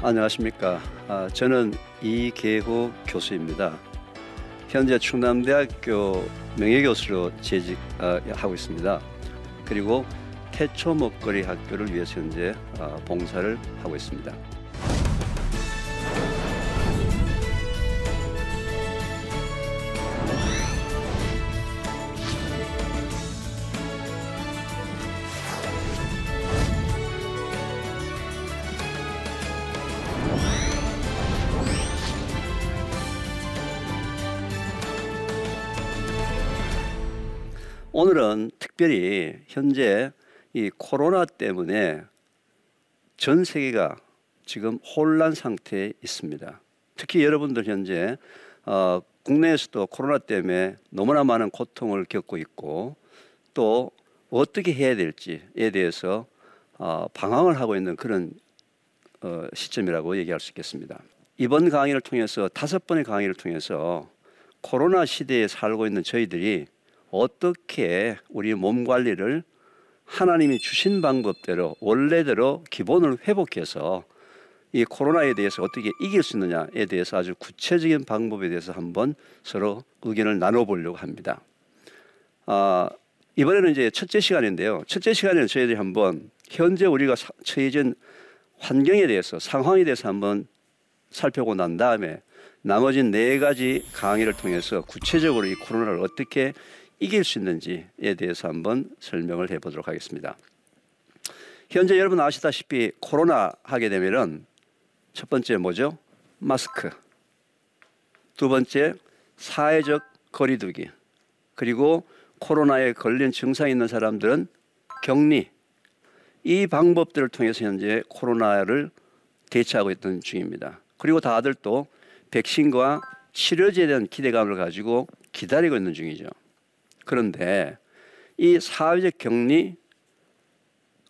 아, 안녕하십니까. 아, 저는 이계호 교수입니다. 현재 충남대학교 명예교수로 재직하고 있습니다. 그리고 태초 먹거리 학교를 위해서 현재 아, 봉사를 하고 있습니다. 오늘은 특별히 현재 이 코로나 때문에 전 세계가 지금 혼란 상태에 있습니다. 특히 여러분들 현재 어, 국내에서도 코로나 때문에 너무나 많은 고통을 겪고 있고 또 어떻게 해야 될지에 대해서 어, 방황을 하고 있는 그런 어, 시점이라고 얘기할 수 있겠습니다. 이번 강의를 통해서 다섯 번의 강의를 통해서 코로나 시대에 살고 있는 저희들이 어떻게 우리 몸 관리를 하나님이 주신 방법대로 원래대로 기본을 회복해서 이 코로나에 대해서 어떻게 이길 수 있느냐에 대해서 아주 구체적인 방법에 대해서 한번 서로 의견을 나눠보려고 합니다. 아, 이번에는 이제 첫째 시간인데요. 첫째 시간에는 저희들이 한번 현재 우리가 처해진 환경에 대해서 상황에 대해서 한번 살펴보고 난 다음에 나머지 네 가지 강의를 통해서 구체적으로 이 코로나를 어떻게 이길 수 있는지에 대해서 한번 설명을 해보도록 하겠습니다. 현재 여러분 아시다시피 코로나 하게 되면은 첫 번째 뭐죠? 마스크. 두 번째 사회적 거리두기. 그리고 코로나에 걸린 증상이 있는 사람들은 격리. 이 방법들을 통해서 현재 코로나를 대처하고 있던 중입니다. 그리고 다들 또 백신과 치료제에 대한 기대감을 가지고 기다리고 있는 중이죠. 그런데 이 사회적 격리,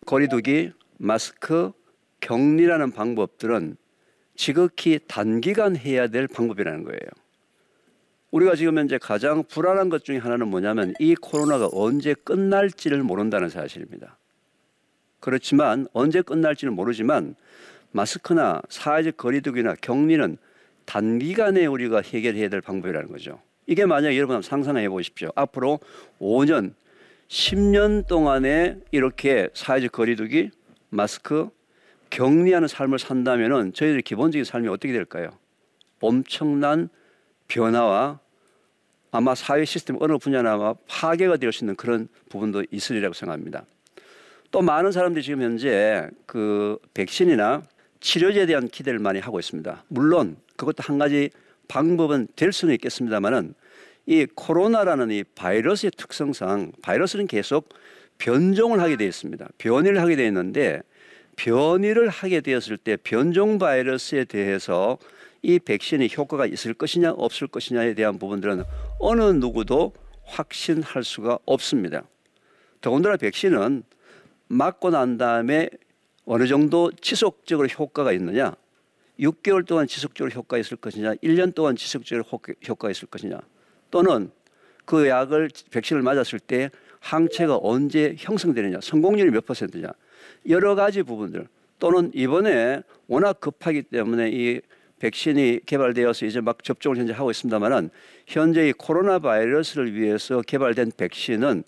거리두기, 마스크, 격리라는 방법들은 지극히 단기간 해야 될 방법이라는 거예요. 우리가 지금 현재 가장 불안한 것 중에 하나는 뭐냐면 이 코로나가 언제 끝날지를 모른다는 사실입니다. 그렇지만 언제 끝날지는 모르지만 마스크나 사회적 거리두기나 격리는 단기간에 우리가 해결해야 될 방법이라는 거죠. 이게 만약 여러분 상상해 보십시오. 앞으로 5년, 10년 동안에 이렇게 사회적 거리두기, 마스크, 격리하는 삶을 산다면은 저희들 기본적인 삶이 어떻게 될까요? 엄청난 변화와 아마 사회 시스템 어느 분야나 아마 파괴가 될 수 있는 그런 부분도 있으리라고 생각합니다. 또 많은 사람들이 지금 현재 그 백신이나 치료제에 대한 기대를 많이 하고 있습니다. 물론 그것도 한 가지 방법은 될 수는 있겠습니다만은 이 코로나라는 이 바이러스의 특성상 바이러스는 계속 변종을 하게 되어 있습니다. 변이를 하게 되어 있는데 변이를 하게 되었을 때 변종 바이러스에 대해서 이 백신이 효과가 있을 것이냐 없을 것이냐에 대한 부분들은 어느 누구도 확신할 수가 없습니다. 더군다나 백신은 맞고 난 다음에 어느 정도 지속적으로 효과가 있느냐 6개월 동안 지속적으로 효과 있을 것이냐, 1년 동안 지속적으로 효과가 있을 것이냐, 또는 그 약을 백신을 맞았을 때 항체가 언제 형성되느냐, 성공률이 몇 퍼센트냐, 여러 가지 부분들 또는 이번에 워낙 급하기 때문에 이 백신이 개발되어서 이제 막 접종을 현재 하고 있습니다만은 현재 이 코로나 바이러스를 위해서 개발된 백신은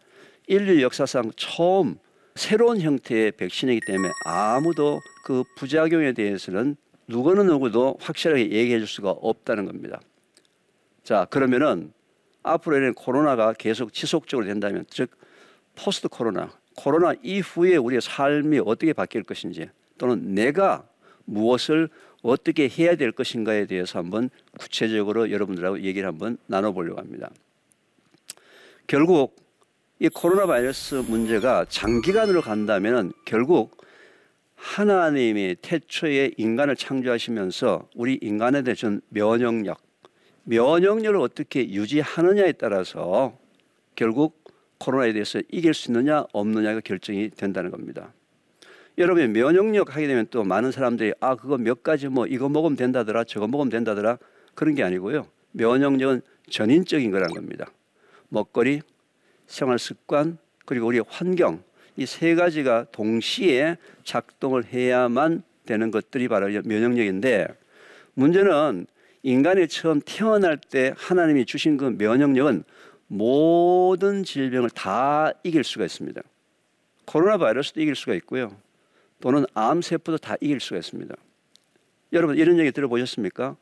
인류 역사상 처음 새로운 형태의 백신이기 때문에 아무도 그 부작용에 대해서는 누구는 누구도 확실하게 얘기해 줄 수가 없다는 겁니다. 자, 그러면은 앞으로는 코로나가 계속 지속적으로 된다면, 즉, 포스트 코로나, 코로나 이후에 우리의 삶이 어떻게 바뀔 것인지, 또는 내가 무엇을 어떻게 해야 될 것인가에 대해서 한번 구체적으로 여러분들하고 얘기를 한번 나눠보려고 합니다. 결국 이 코로나 바이러스 문제가 장기간으로 간다면 결국 하나님이 태초에 인간을 창조하시면서 우리 인간에 대한 면역력, 면역력을 어떻게 유지하느냐에 따라서 결국 코로나에 대해서 이길 수 있느냐 없느냐가 결정이 된다는 겁니다. 여러분 면역력 하게 되면 또 많은 사람들이 아 그거 몇 가지 뭐 이거 먹으면 된다더라 저거 먹으면 된다더라 그런 게 아니고요. 면역력은 전인적인 거라는 겁니다. 먹거리, 생활 습관 그리고 우리 환경 이 세 가지가 동시에 작동을 해야만 되는 것들이 바로 면역력인데 문제는 인간이 처음 태어날 때 하나님이 주신 그 면역력은 모든 질병을 다 이길 수가 있습니다. 코로나 바이러스도 이길 수가 있고요. 또는 암세포도 다 이길 수가 있습니다. 여러분 이런 얘기 들어보셨습니까?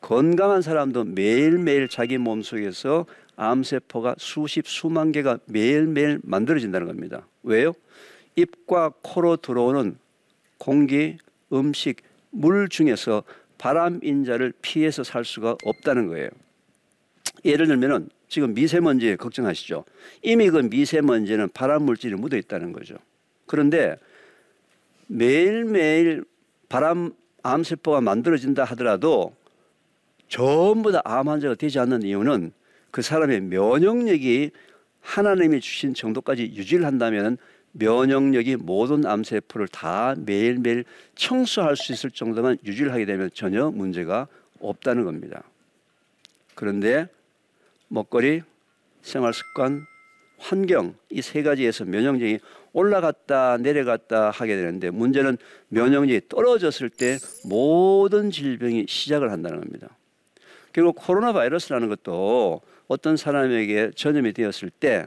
건강한 사람도 매일매일 자기 몸속에서 암세포가 수십 수만 개가 매일매일 만들어진다는 겁니다. 왜요? 입과 코로 들어오는 공기, 음식, 물 중에서 바람 인 자를 피해서 살 수가 없다는 거예요. 예를 들면은 지금 미세먼지 걱정하시죠. 이미 그 미세먼지는 발암 물질이 묻어 있다는 거죠. 그런데 매일매일 발암 암세포가 만들어진다 하더라도 전부 다 암 환자가 되지 않는 이유는 그 사람의 면역력이 하나님이 주신 정도까지 유지를 한다면 면역력이 모든 암세포를 다 매일매일 청소할 수 있을 정도만 유지를 하게 되면 전혀 문제가 없다는 겁니다. 그런데 먹거리, 생활 습관, 환경 이 세 가지에서 면역력이 올라갔다 내려갔다 하게 되는데 문제는 면역력이 떨어졌을 때 모든 질병이 시작을 한다는 겁니다. 그리고 코로나 바이러스라는 것도 어떤 사람에게 전염이 되었을 때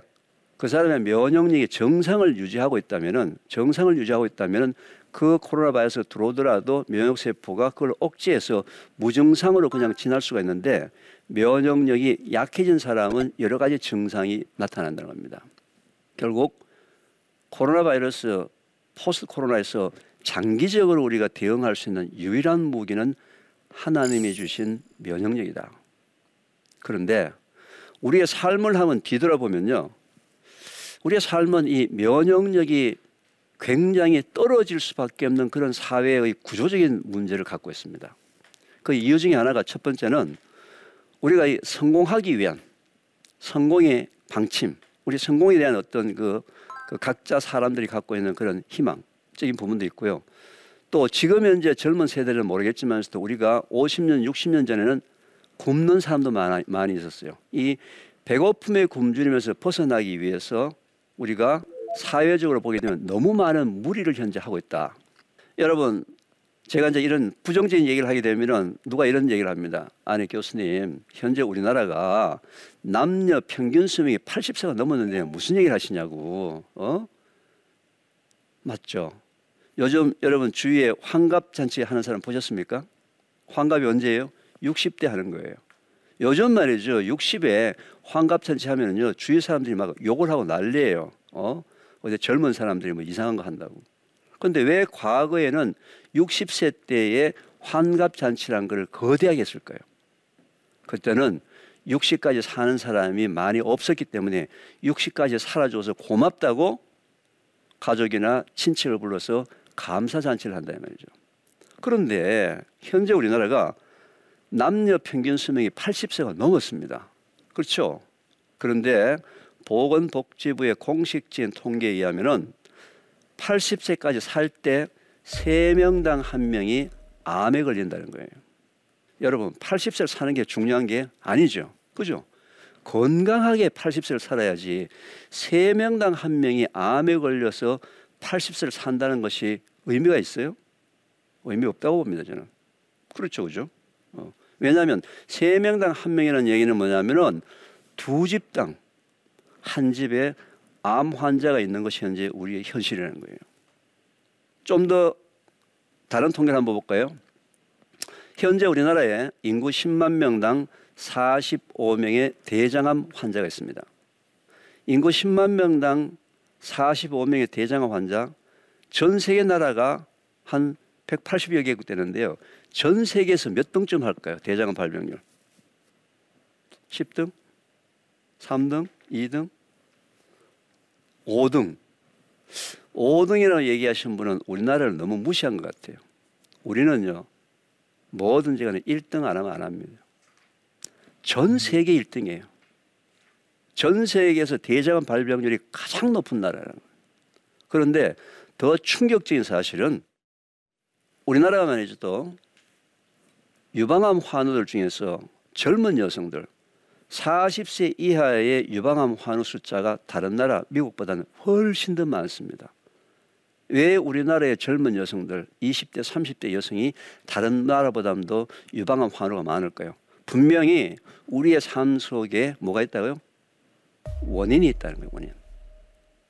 그 사람의 면역력이 정상을 유지하고 있다면은 정상을 유지하고 있다면은 그 코로나 바이러스가 들어오더라도 면역 세포가 그걸 억제해서 무증상으로 그냥 지날 수가 있는데 면역력이 약해진 사람은 여러 가지 증상이 나타난다는 겁니다. 결국 코로나 바이러스 포스트 코로나에서 장기적으로 우리가 대응할 수 있는 유일한 무기는 하나님이 주신 면역력이다. 그런데 우리의 삶을 한번 뒤돌아보면요. 우리의 삶은 이 면역력이 굉장히 떨어질 수밖에 없는 그런 사회의 구조적인 문제를 갖고 있습니다. 그 이유 중에 하나가 첫 번째는 우리가 성공하기 위한 성공의 방침, 우리 성공에 대한 어떤 그, 그 각자 사람들이 갖고 있는 그런 희망적인 부분도 있고요. 또 지금 현재 젊은 세대는 모르겠지만서도 우리가 50년, 60년 전에는 굶는 사람도 많아, 많이 있었어요. 이 배고픔의 굶주리면서 벗어나기 위해서 우리가 사회적으로 보게 되면 너무 많은 무리를 현재 하고 있다. 여러분, 제가 이제 이런 부정적인 얘기를 하게 되면은 누가 이런 얘기를 합니다. 아니 교수님, 현재 우리나라가 남녀 평균 수명이 80세가 넘었는데 무슨 얘기를 하시냐고. 어? 맞죠? 요즘 여러분 주위에 환갑 잔치 하는 사람 보셨습니까? 환갑이 언제예요? 60대 하는 거예요. 요즘 말이죠. 60에 환갑 잔치 하면은요. 주위 사람들이 막 욕을 하고 난리예요. 어? 어제 젊은 사람들이 뭐 이상한 거 한다고. 근데 왜 과거에는 60세 때에 환갑 잔치란 걸 거대하게 했을까요? 그때는 60까지 사는 사람이 많이 없었기 때문에 60까지 살아줘서 고맙다고 가족이나 친척을 불러서 감사 잔치를 한다 이 말이죠. 그런데 현재 우리나라가 남녀 평균 수명이 80세가 넘었습니다. 그렇죠? 그런데 보건복지부의 공식적인 통계에 의하면은 80세까지 살 때 3명당 1명이 암에 걸린다는 거예요. 여러분, 80세를 사는 게 중요한 게 아니죠. 그죠? 건강하게 80세를 살아야지 3명당 1명이 암에 걸려서 80세를 산다는 것이 의미가 있어요? 의미 없다고 봅니다, 저는. 그렇죠, 그죠? 어. 왜냐하면 세 명당 한 명이라는 얘기는 뭐냐면은 두 집당 한 집에 암 환자가 있는 것이 현재 우리의 현실이라는 거예요. 좀 더 다른 통계를 한번 볼까요? 현재 우리나라에 인구 10만 명당 45명의 대장암 환자가 있습니다. 인구 10만 명당 45명의 대장암 환자, 전 세계 나라가 한 180여 개국 되는데요. 전 세계에서 몇 등쯤 할까요? 대장암 발병률. 10등? 3등? 2등? 5등. 5등이라고 얘기하신 분은 우리나라를 너무 무시한 것 같아요. 우리는요, 뭐든지 간에 1등 안 하면 안 합니다. 전 세계 1등이에요. 전 세계에서 대장암 발병률이 가장 높은 나라라는 거예요. 그런데 더 충격적인 사실은 말이죠 또 유방암 환우들 중에서 젊은 여성들 40세 이하의 유방암 환우 숫자가 다른 나라 미국보다는 훨씬 더 많습니다. 왜 우리나라의 젊은 여성들, 20대, 30대 여성이 다른 나라보다도 유방암 환우가 많을까요? 분명히 우리의 삶 속에 뭐가 있다고요? 원인이 있다는 거예요, 원인.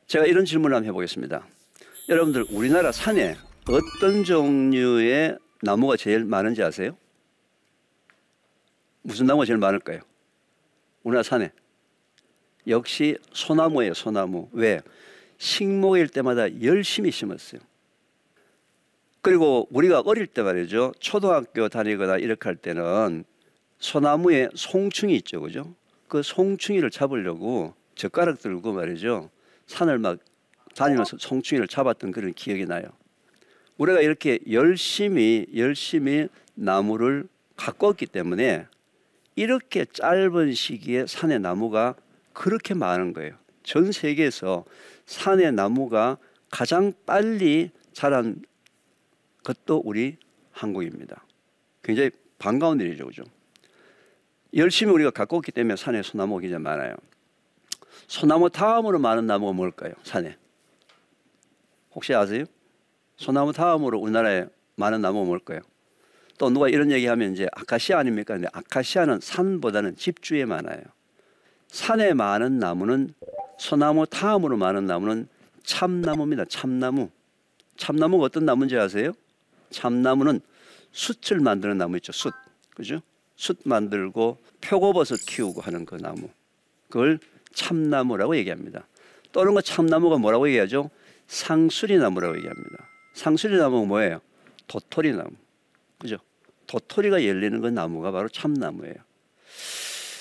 제가 이런 질문을 한번 해보겠습니다. 여러분들, 우리나라 산에 어떤 종류의 나무가 제일 많은지 아세요? 무슨 나무가 제일 많을까요? 우리나라 산에. 역시 소나무예요, 소나무. 왜? 식목일 때마다 열심히 심었어요. 그리고 우리가 어릴 때 말이죠. 초등학교 다니거나 이렇게 할 때는 소나무에 송충이 있죠. 그죠? 그 송충이를 잡으려고 젓가락 들고 말이죠. 산을 막 다니면서 송충이를 잡았던 그런 기억이 나요. 우리가 이렇게 열심히 열심히 나무를 가꿨기 때문에 이렇게 짧은 시기에 산의 나무가 그렇게 많은 거예요. 전 세계에서 산의 나무가 가장 빨리 자란 것도 우리 한국입니다. 굉장히 반가운 일이죠, 그죠? 열심히 우리가 갖고 있기 때문에 산에 소나무가 굉장히 많아요. 소나무 다음으로 많은 나무가 뭘까요? 산에. 혹시 아세요? 소나무 다음으로 우리나라에 많은 나무가 뭘까요? 또 누가 이런 얘기하면 이제 아카시아 아닙니까? 근데 아카시아는 산보다는 집주에 많아요. 산에 많은 나무는 소나무 다음으로 많은 나무는 참나무입니다. 참나무. 참나무가 어떤 나무인지 아세요? 참나무는 숯을 만드는 나무 있죠. 숯. 그죠? 숯 만들고 표고버섯 키우고 하는 그 나무. 그걸 참나무라고 얘기합니다. 또는 그 참나무가 뭐라고 얘기하죠? 상수리 나무라고 얘기합니다. 상수리 나무가 뭐예요? 도토리 나무. 그죠? 도토리가 열리는 그 나무가 바로 참나무예요.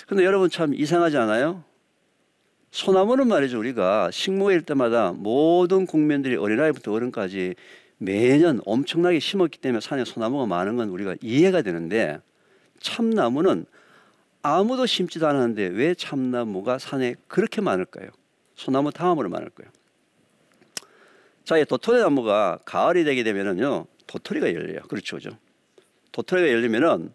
근데 여러분 참 이상하지 않아요? 소나무는 말이죠. 우리가 식목일 때마다 모든 국민들이 어린아이부터 어른까지 매년 엄청나게 심었기 때문에 산에 소나무가 많은 건 우리가 이해가 되는데 참나무는 아무도 심지도 않았는데 왜 참나무가 산에 그렇게 많을까요? 소나무 다음으로 많을까요? 자, 이 도토리 나무가 가을이 되게 되면은요, 도토리가 열려요. 그렇죠, 그죠? 도토리가 열리면은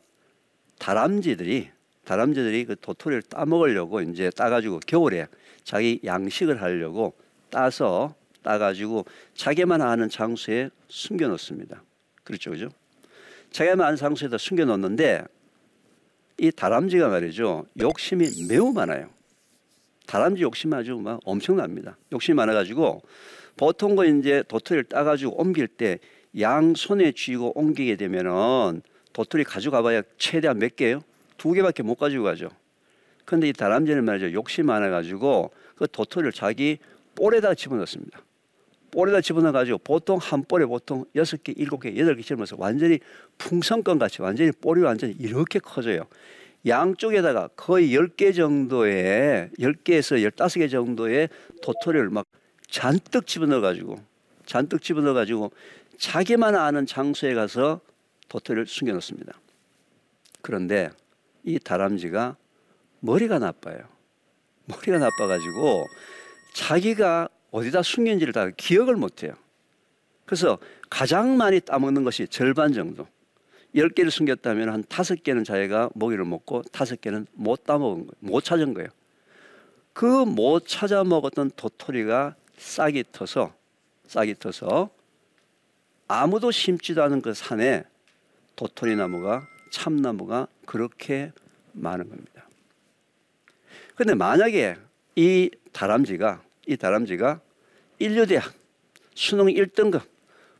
다람쥐들이 다람쥐들이 그 도토리를 따먹으려고 이제 따가지고 겨울에 자기 양식을 하려고 따서 따가지고 자기만 아는 장소에 숨겨놓습니다. 그렇죠, 그죠? 자기만 아는 장소에다 숨겨놓는데 이 다람쥐가 말이죠 욕심이 매우 많아요. 다람쥐 욕심 아주 막 엄청납니다. 욕심이 많아가지고 보통 거 이제 도토리를 따가지고 옮길 때 양 손에 쥐고 옮기게 되면은 도토리 가져가봐야 최대한 몇 개요? 두 개밖에 못 가지고 가죠. 근데 이 다람쥐는 말이죠. 욕심 많아가지고 그 도토리를 자기 볼에다 집어넣습니다. 볼에다 집어넣어가지고 보통 한 볼에 보통 여섯 개, 일곱 개, 여덟 개 집어넣어서 완전히 풍선껌 같이 완전히 볼이 완전히 이렇게 커져요. 양쪽에다가 거의 열 개 정도의 열개에서 열다섯 개 정도의 도토리를 막 잔뜩 집어넣어가지고 잔뜩 집어넣어가지고 자기만 아는 장소에 가서 도토리를 숨겨놓습니다. 그런데 이 다람쥐가 머리가 나빠요. 머리가 나빠가지고 자기가 어디다 숨긴지를 다 기억을 못해요. 그래서 가장 많이 따먹는 것이 절반 정도. 열 개를 숨겼다면 한 다섯 개는 자기가 먹이를 먹고 다섯 개는 못 따먹은 거예요. 못 찾은 거예요. 그 못 찾아 먹었던 도토리가 싹이 터서 싹이 터서 아무도 심지도 않은 그 산에 도토리 나무가 참나무가 그렇게 많은 겁니다. 근데 만약에 이 다람쥐가 이 다람쥐가 인류대학 수능 1등급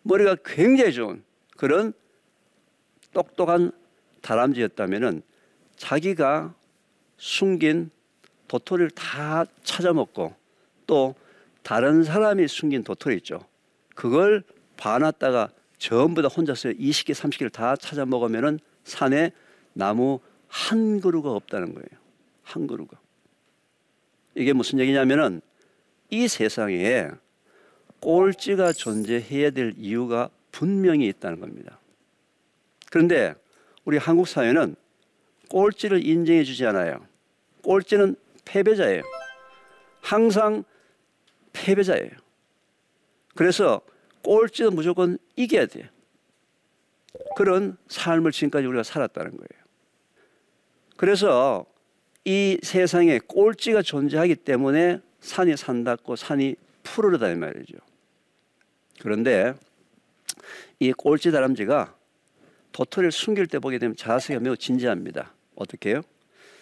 머리가 굉장히 좋은 그런 똑똑한 다람쥐였다면은 자기가 숨긴 도토리를 다 찾아먹고 또 다른 사람이 숨긴 도토리 있죠. 그걸 봐놨다가 전부 다 혼자서 20개, 30개를 다 찾아 먹으면은 산에 나무 한 그루가 없다는 거예요. 한 그루가. 이게 무슨 얘기냐면은 이 세상에 꼴찌가 존재해야 될 이유가 분명히 있다는 겁니다. 그런데 우리 한국 사회는 꼴찌를 인정해 주지 않아요. 꼴찌는 패배자예요. 항상 패배자예요. 그래서 꼴찌는 무조건 이겨야 돼요. 그런 삶을 지금까지 우리가 살았다는 거예요. 그래서 이 세상에 꼴찌가 존재하기 때문에 산이 산다고 산이 푸르르다 이 말이죠. 그런데 이 꼴찌 다람쥐가 도토리를 숨길 때 보게 되면 자세가 매우 진지합니다. 어떻게 해요?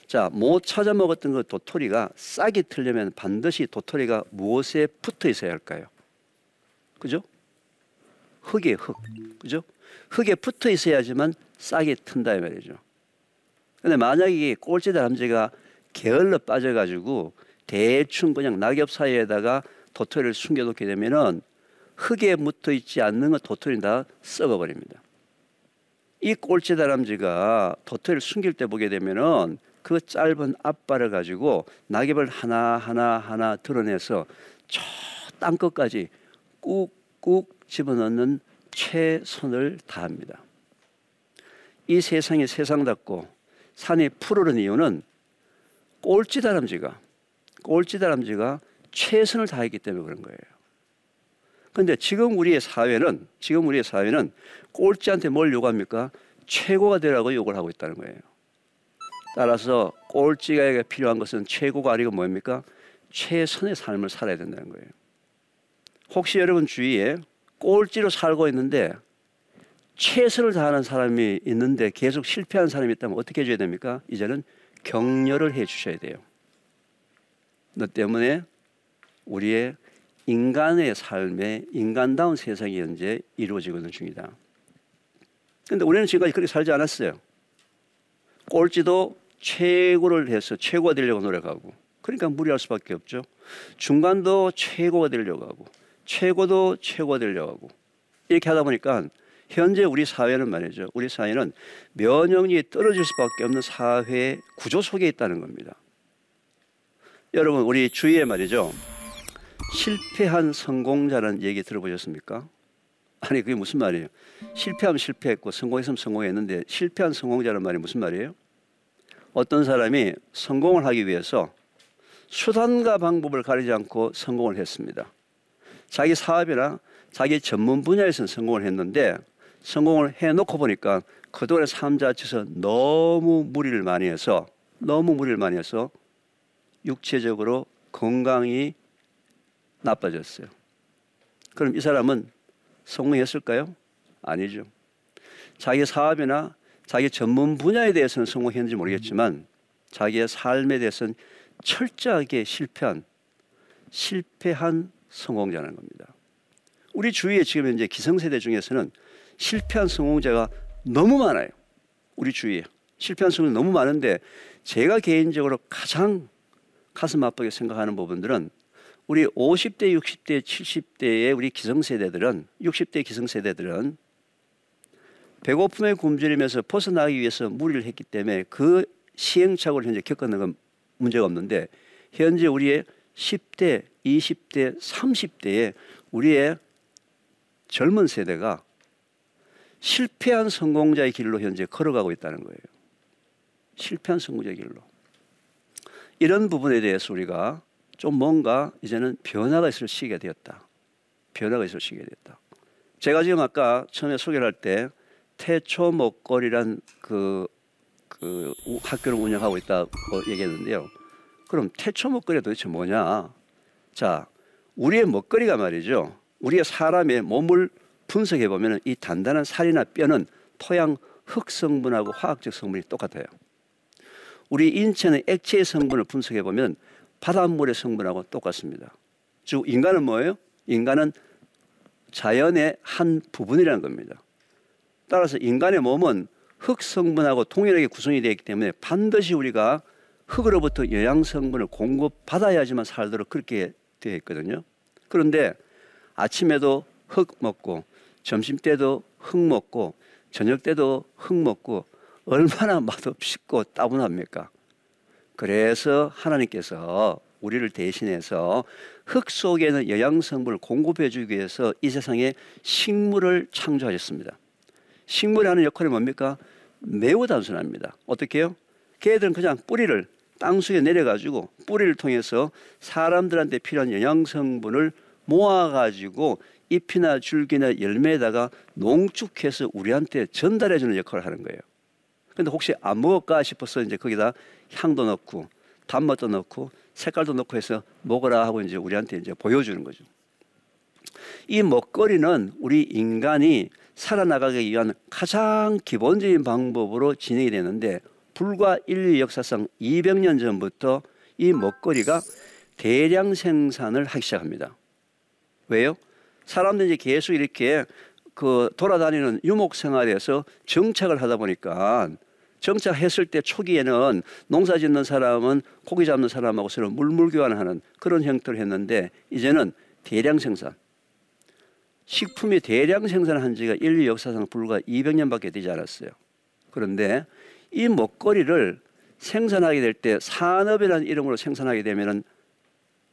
자, 못 찾아 먹었던 그 도토리가 싹이 틀려면 반드시 도토리가 무엇에 붙어 있어야 할까요? 그죠? 흙에 흙. 그죠? 흙에 붙어 있어야지만 싹이 튼다 이 말이죠. 근데 만약에 꼴찌 다람쥐가 게을러 빠져가지고 대충 그냥 낙엽 사이에다가 도토리를 숨겨놓게 되면은 흙에 묻어 있지 않는 것 도토리는 다 썩어버립니다. 이 꼴찌 다람쥐가 도토리를 숨길 때 보게 되면은 그 짧은 앞발을 가지고 낙엽을 하나 하나 하나 드러내서 저 땅끝까지 꾹 꾹 집어넣는 최선을 다합니다. 이 세상이 세상답고 산이 푸르른 이유는 꼴찌 다람쥐가 꼴찌 다람쥐가 최선을 다했기 때문에 그런 거예요. 그런데 지금 우리의 사회는 지금 우리의 사회는 꼴찌한테 뭘 요구합니까? 최고가 되라고 요구를 하고 있다는 거예요. 따라서 꼴찌가 필요한 것은 최고가 아니고 뭡니까? 최선의 삶을 살아야 된다는 거예요. 혹시 여러분 주위에 꼴찌로 살고 있는데 최선을 다하는 사람이 있는데 계속 실패한 사람이 있다면 어떻게 해줘야 됩니까? 이제는 격려를 해 주셔야 돼요. 너 때문에 우리의 인간의 삶에 인간다운 세상이 현재 이루어지고 있는 중이다. 근데 우리는 지금까지 그렇게 살지 않았어요. 꼴찌도 최고를 해서 최고가 되려고 노력하고 그러니까 무리할 수밖에 없죠. 중간도 최고가 되려고 하고 최고도 최고가 되려고 하고 이렇게 하다 보니까 현재 우리 사회는 말이죠. 우리 사회는 면역력이 떨어질 수밖에 없는 사회 구조 속에 있다는 겁니다. 여러분 우리 주위에 말이죠. 실패한 성공자라는 얘기 들어보셨습니까? 아니 그게 무슨 말이에요? 실패하면 실패했고 성공했으면 성공했는데 실패한 성공자란 말이 무슨 말이에요? 어떤 사람이 성공을 하기 위해서 수단과 방법을 가리지 않고 성공을 했습니다. 자기 사업이나 자기 전문 분야에서는 성공을 했는데 성공을 해놓고 보니까 그동안의 삶 자체에서 너무 무리를 많이 해서 너무 무리를 많이 해서 육체적으로 건강이 나빠졌어요. 그럼 이 사람은 성공했을까요? 아니죠. 자기 사업이나 자기 전문 분야에 대해서는 성공했는지 모르겠지만 자기의 삶에 대해서는 철저하게 실패한 실패한 성공자라는 겁니다. 우리 주위에 지금 현재 기성세대 중에서는 실패한 성공자가 너무 많아요. 우리 주위에 실패한 성공자 너무 많은데 제가 개인적으로 가장 가슴 아프게 생각하는 부분들은 우리 50대, 60대, 70대의 우리 기성세대들은 60대 기성세대들은 배고픔에 굶주리면서 벗어나기 위해서 무리를 했기 때문에 그 시행착오를 현재 건 문제가 없는데 현재 우리의 10대, 20대, 30대의 우리의 젊은 세대가 실패한 성공자의 길로 현재 걸어가고 있다는 거예요. 실패한 성공자의 길로. 이런 부분에 대해서 우리가 좀 뭔가 이제는 변화가 있을 시기가 되었다. 변화가 있을 시기가 되었다. 제가 지금 아까 처음에 소개를 할 때 태초 먹거리란 그, 그 학교를 운영하고 있다고 얘기했는데요. 그럼 태초 먹거리가 도대체 뭐냐? 자, 우리의 먹거리가 말이죠. 우리의 사람의 몸을 분석해 보면 이 단단한 살이나 뼈는 토양 흙 성분하고 화학적 성분이 똑같아요. 우리 인체는 액체 성분을 분석해 보면 바닷물의 성분하고 똑같습니다. 즉 인간은 뭐예요? 인간은 자연의 한 부분이라는 겁니다. 따라서 인간의 몸은 흙 성분하고 동일하게 구성이 되어 있기 때문에 반드시 우리가 흙으로부터 영양 성분을 공급받아야지만 살도록 그렇게 되어 있거든요. 그런데 아침에도 흙 먹고 점심 때도 흙 먹고 저녁 때도 흙 먹고 얼마나 맛없고 따분합니까? 그래서 하나님께서 우리를 대신해서 흙 속에는 영양 성분을 공급해 주기 위해서 이 세상에 식물을 창조하셨습니다. 식물이 하는 역할이 뭡니까? 매우 단순합니다. 어떻게 해요? 걔들은 그냥 뿌리를 땅속에 내려가지고 뿌리를 통해서 사람들한테 필요한 영양 성분을 모아가지고 잎이나 줄기나 열매에다가 농축해서 우리한테 전달해주는 역할을 하는 거예요. 근데 혹시 안 먹을까 싶어서 이제 거기다 향도 넣고 단맛도 넣고 색깔도 넣고 해서 먹어라 하고 이제 우리한테 이제 보여주는 거죠. 이 먹거리는 우리 인간이 살아나가기 위한 가장 기본적인 방법으로 진행이 되는데 불과 인류 역사상 200년 전부터 이 먹거리가 대량 생산을 하기 시작합니다. 왜요? 사람들이 계속 이렇게 그 돌아다니는 유목 생활에서 정착을 하다 보니까 정착했을 때 초기에는 농사 짓는 사람은 고기 잡는 사람하고 서로 물물 교환하는 그런 형태를 했는데 이제는 대량 생산. 식품의 대량 생산한 지가 인류 역사상 불과 200년밖에 되지 않았어요. 그런데 이 먹거리를 생산하게 될 때 산업이라는 이름으로 생산하게 되면은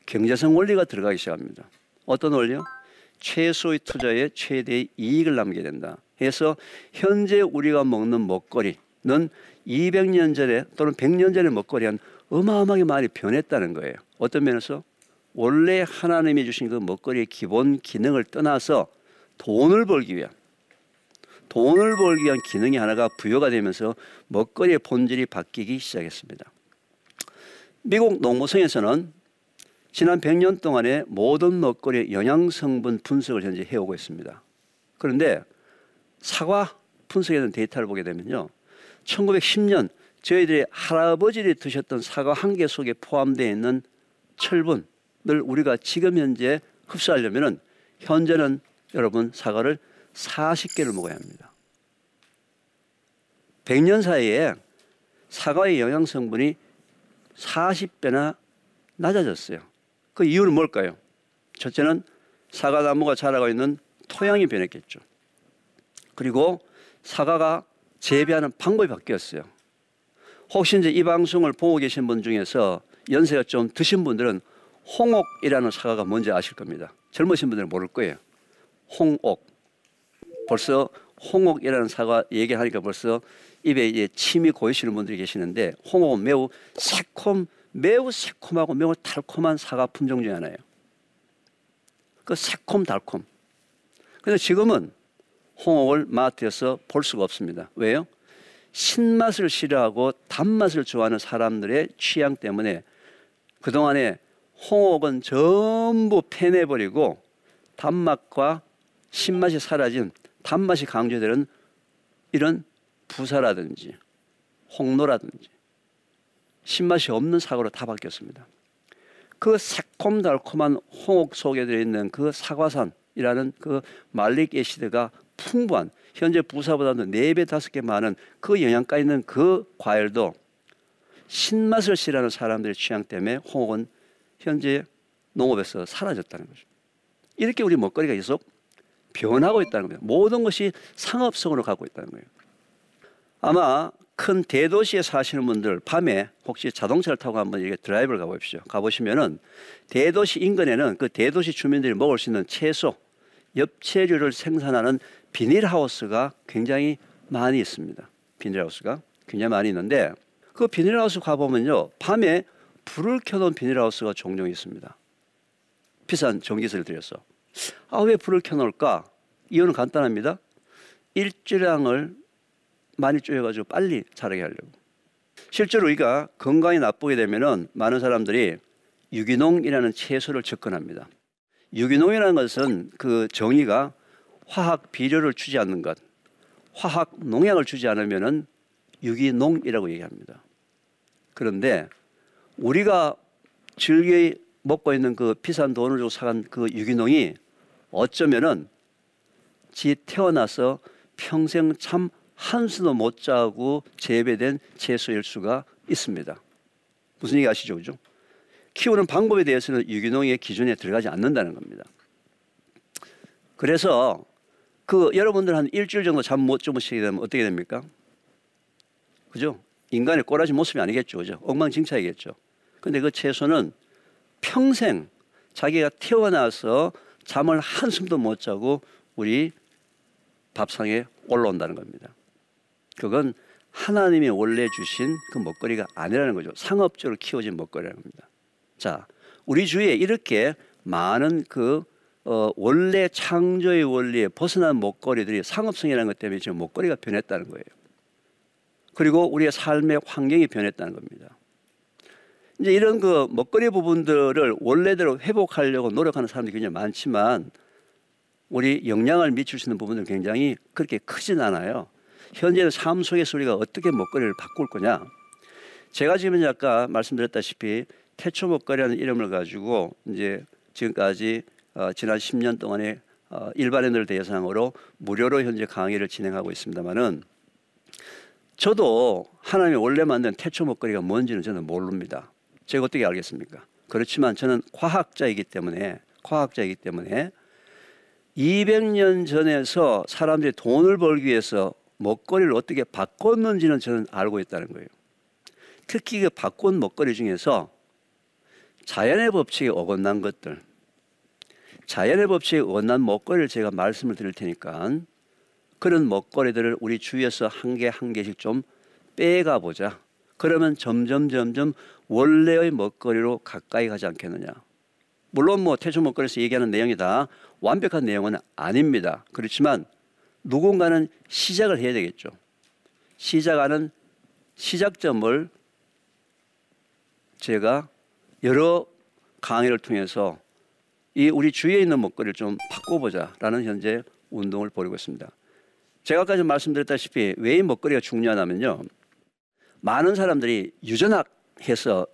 경제성 원리가 들어가기 시작합니다. 어떤 원리요? 최소의 투자에 최대의 이익을 남게 된다. 해서 현재 우리가 먹는 먹거리는 200년 전에 또는 100년 전의 먹거리 한 어마어마하게 많이 변했다는 거예요. 어떤 면에서 원래 하나님이 주신 그 먹거리의 기본 기능을 떠나서 돈을 벌기 위한 돈을 벌기 위한 기능이 하나가 부여가 되면서 먹거리의 본질이 바뀌기 시작했습니다. 미국 농무성에서는 지난 100년 동안의 모든 먹거리의 영양 성분 분석을 현재 해오고 있습니다. 그런데 사과 분석에 대한 데이터를 보게 되면요. 1910년 저희들의 할아버지들이 드셨던 사과 한 개 속에 포함되어 있는 철분을 우리가 지금 현재 흡수하려면은 현재는 여러분 사과를 40개를 먹어야 합니다. 100년 사이에 사과의 영양 성분이 40배나 낮아졌어요. 그 이유는 뭘까요? 첫째는 사과 나무가 자라고 있는 토양이 변했겠죠. 그리고 사과가 재배하는 방법이 바뀌었어요. 혹시 이제 이 방송을 보고 계신 분 중에서 연세가 좀 드신 분들은 홍옥이라는 사과가 뭔지 아실 겁니다. 젊으신 분들은 모를 거예요. 홍옥. 벌써 홍옥이라는 사과 얘기하니까 벌써 입에 이제 침이 고이시는 분들이 계시는데 홍옥은 매우 새콤, 매우 새콤하고 매우 달콤한 사과 품종 중에 하나예요. 그 새콤 달콤. 근데 지금은 홍옥을 마트에서 볼 수가 없습니다. 왜요? 신맛을 싫어하고 단맛을 좋아하는 사람들의 취향 때문에 그동안에 홍옥은 전부 패내버리고 단맛과 신맛이 사라진 단맛이 강조되는 이런 부사라든지 홍로라든지 신맛이 없는 사과로 다 바뀌었습니다. 그 새콤달콤한 홍옥 속에 들어있는 그 사과산이라는 그 말릭 애시드가 풍부한 현재 부사보다도 4배, 5배 많은 그 영양가 있는 그 과일도 신맛을 싫어하는 사람들의 취향 때문에 홍옥은 현재 농업에서 사라졌다는 거죠. 이렇게 우리 먹거리가 계속 변하고 있다는 거예요. 모든 것이 상업성으로 가고 있다는 거예요. 아마 큰 대도시에 사시는 분들 밤에 혹시 자동차를 타고 한번 이렇게 드라이브를 가보십시오. 가보시면은 대도시 인근에는 그 대도시 주민들이 먹을 수 있는 채소, 엽채류를 생산하는 비닐하우스가 굉장히 많이 있습니다. 비닐하우스가 굉장히 많이 있는데 그 비닐하우스 가보면요. 밤에 불을 켜놓은 비닐하우스가 종종 있습니다. 비싼 전기세를 들여서. 아, 왜 불을 켜놓을까? 이유는 간단합니다. 일주량을 많이 쪼여가지고 빨리 자라게 하려고. 실제로 우리가 건강이 나쁘게 되면은 많은 사람들이 유기농이라는 채소를 접근합니다. 유기농이라는 것은 그 정의가 화학 비료를 주지 않는 것, 화학 농약을 주지 않으면은 유기농이라고 얘기합니다. 그런데 우리가 즐겨 먹고 있는 그 비싼 돈을 주고 사간 그 유기농이 어쩌면은 지 태어나서 평생 참 한숨도 못 자고 재배된 채소일 수가 있습니다. 무슨 얘기 아시죠? 그죠? 키우는 방법에 대해서는 유기농의 기준에 들어가지 않는다는 겁니다. 그래서 그 여러분들 한 일주일 정도 잠 못 주무시게 되면 어떻게 됩니까? 그죠? 인간의 꼬라지 모습이 아니겠죠. 그죠? 엉망진창이겠죠. 근데 그 채소는 평생 자기가 태어나서 잠을 한숨도 못 자고 우리 밥상에 올라온다는 겁니다. 그건 하나님이 원래 주신 그 먹거리가 아니라는 거죠. 상업적으로 키워진 먹거리라는 겁니다. 자, 우리 주위에 이렇게 많은 그 어, 원래 창조의 원리에 벗어난 먹거리들이 상업성이라는 것 때문에 지금 먹거리가 변했다는 거예요. 그리고 우리의 삶의 환경이 변했다는 겁니다. 이제 이런 그 먹거리 부분들을 원래대로 회복하려고 노력하는 사람들이 굉장히 많지만 우리 영향을 미칠 수 있는 부분은 굉장히 그렇게 크진 않아요. 현재는 삶 속에서 우리가 어떻게 먹거리를 바꿀 거냐. 제가 지금 아까 말씀드렸다시피 태초 먹거리라는 이름을 가지고 이제 지금까지 어, 지난 10년 동안에 어, 일반인들 대상으로 무료로 현재 강의를 진행하고 있습니다만은 저도 하나님이 원래 만든 태초 먹거리가 뭔지는 저는 모릅니다. 제가 어떻게 알겠습니까? 그렇지만 저는 과학자이기 때문에 과학자이기 때문에 200년 전에서 사람들이 돈을 벌기 위해서 먹거리를 어떻게 바꿨는지는 저는 알고 있다는 거예요. 특히 그 바꾼 먹거리 중에서 자연의 법칙에 어긋난 것들, 자연의 법칙에 어긋난 먹거리를 제가 말씀을 드릴 테니까 그런 먹거리들을 우리 주위에서 한 개 한 개씩 좀 빼가 보자. 그러면 점점 점점 원래의 먹거리로 가까이 가지 않겠느냐. 물론 뭐 태초 먹거리에서 얘기하는 내용이 다 완벽한 내용은 아닙니다. 그렇지만 누군가는 시작을 해야 되겠죠. 시작하는 시작점을 제가 여러 강의를 통해서 이 우리 주위에 있는 먹거리를 좀 바꿔보자라는 현재 운동을 벌이고 있습니다. 제가 아까 좀 말씀드렸다시피 왜이 먹거리가 중요하냐면요. 많은 사람들이 유전학해서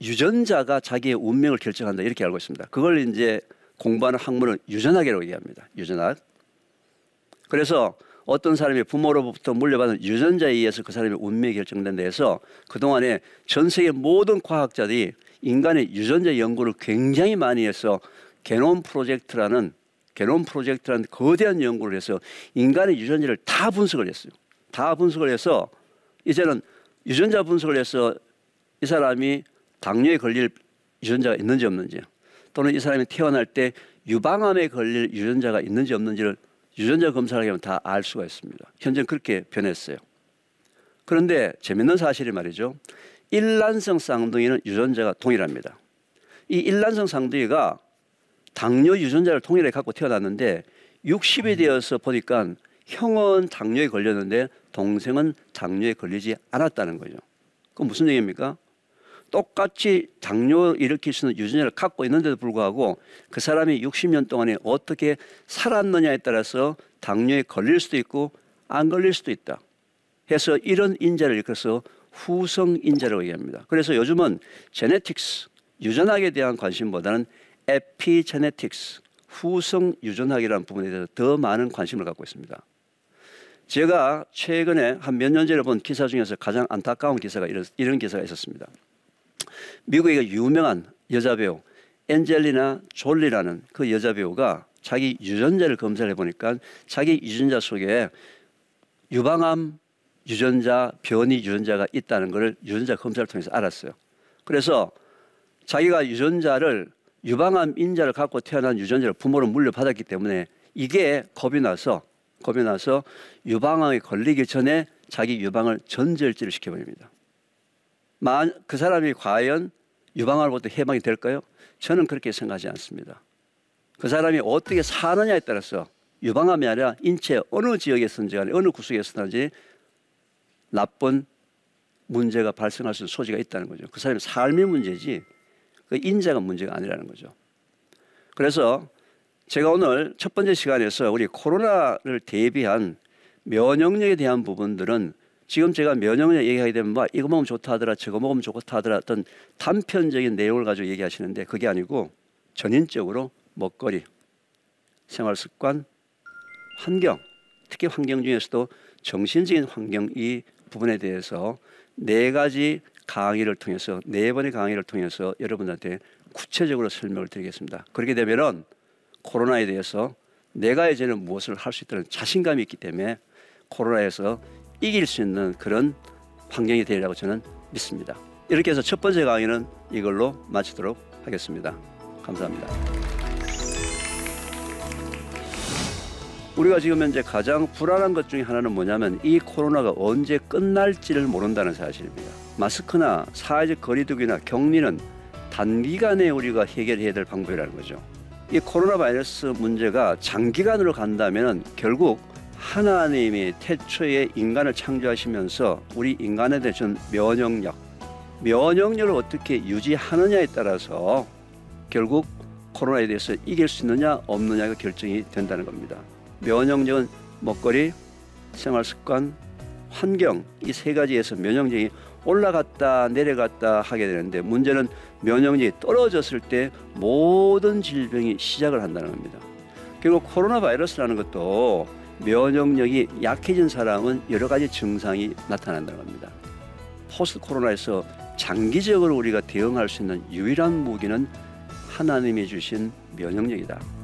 유전자가 자기의 운명을 결정한다 이렇게 알고 있습니다. 그걸 이제 공부하는 학문은 유전학이라고 얘기합니다. 유전학. 그래서 어떤 사람이 부모로부터 물려받은 유전자에 의해서 그 사람의 운명이 결정된다 해서 그동안에 전 세계 모든 과학자들이 인간의 유전자 연구를 굉장히 많이 해서 게놈 프로젝트라는 게놈 프로젝트라는 거대한 연구를 해서 인간의 유전자를 다 분석을 했어요. 다 분석을 해서 이제는 유전자 분석을 해서 이 사람이 당뇨에 걸릴 유전자가 있는지 없는지 또는 이 사람이 태어날 때 유방암에 걸릴 유전자가 있는지 없는지를 유전자 검사를 하면 다 알 수가 있습니다. 현재는 그렇게 변했어요. 그런데 재밌는 사실이 말이죠. 일란성 쌍둥이는 유전자가 동일합니다. 이 일란성 쌍둥이가 당뇨 유전자를 통일해 갖고 태어났는데 60이 되어서 보니까 형은 당뇨에 걸렸는데 동생은 당뇨에 걸리지 않았다는 거죠. 그건 무슨 얘기입니까? 똑같이 당뇨 일으킬 수 있는 유전자를 갖고 있는데도 불구하고 그 사람이 60년 동안에 어떻게 살았느냐에 따라서 당뇨에 걸릴 수도 있고 안 걸릴 수도 있다. 해서 이런 인자를 일컬어서 후성 인자라고 얘기합니다. 그래서 요즘은 제네틱스 유전학에 대한 관심보다는 에피제네틱스 후성 유전학이라는 부분에 대해서 더 많은 관심을 갖고 있습니다. 제가 최근에 한 몇 년 전에 본 기사 중에서 가장 안타까운 기사가 이런, 이런 기사가 있었습니다. 미국의 유명한 여자 배우 엔젤리나 졸리라는 그 여자 배우가 자기 유전자를 검사를 해보니까 자기 유전자 속에 유방암 유전자, 변이 유전자가 있다는 것을 유전자 검사를 통해서 알았어요. 그래서 자기가 유전자를 유방암 인자를 갖고 태어난 유전자를 부모로 물려받았기 때문에 이게 겁이 나서 겁이 나서 유방암에 걸리기 전에 자기 유방을 전절제를 시켜버립니다. 그 사람이 과연 유방암으로부터 해방이 될까요? 저는 그렇게 생각하지 않습니다. 그 사람이 어떻게 사느냐에 따라서 유방암이 아니라 인체 어느 지역에서든지 어느 구석에서든지 나쁜 문제가 발생할 수 있는 소지가 있다는 거죠. 그 사람의 삶의 문제지 그 인자가 문제가 아니라는 거죠. 그래서 제가 오늘 첫 번째 시간에서 우리 코로나를 대비한 면역력에 대한 부분들은 지금 제가 면역력 얘기하게 되면 막 이거 먹으면 좋다 하더라 저거 먹으면 좋다 하더라 어떤 단편적인 내용을 가지고 얘기하시는데 그게 아니고 전인적으로 먹거리, 생활 습관, 환경, 특히 환경 중에서도 정신적인 환경 이 부분에 대해서 네 가지 강의를 통해서 네 번의 강의를 통해서 여러분들한테 구체적으로 설명을 드리겠습니다. 그렇게 되면은 코로나에 대해서 내가 이제는 무엇을 할 수 있다는 자신감이 있기 때문에 코로나에서 이길 수 있는 그런 환경이 되리라고 저는 믿습니다. 이렇게 해서 첫 번째 강의는 이걸로 마치도록 하겠습니다. 감사합니다. 우리가 지금 현재 가장 불안한 것 중에 하나는 뭐냐면 이 코로나가 언제 끝날지를 모른다는 사실입니다. 마스크나 사회적 거리두기나 격리는 단기간에 우리가 해결해야 될 방법이라는 거죠. 이 코로나 바이러스 문제가 장기간으로 간다면 결국 하나님이 태초에 인간을 창조하시면서 우리 인간에 대한 면역력, 면역력을 어떻게 유지하느냐에 따라서 결국 코로나에 대해서 이길 수 있느냐 없느냐가 결정이 된다는 겁니다. 면역력은 먹거리, 생활 습관, 환경 이 세 가지에서 면역력이 올라갔다 내려갔다 하게 되는데 문제는 면역력이 떨어졌을 때 모든 질병이 시작을 한다는 겁니다. 그리고 코로나 바이러스라는 것도 면역력이 약해진 사람은 여러 가지 증상이 나타난다는 겁니다. 포스트 코로나에서 장기적으로 우리가 대응할 수 있는 유일한 무기는 하나님이 주신 면역력이다.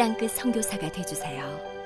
땅끝 선교사가 되주세요.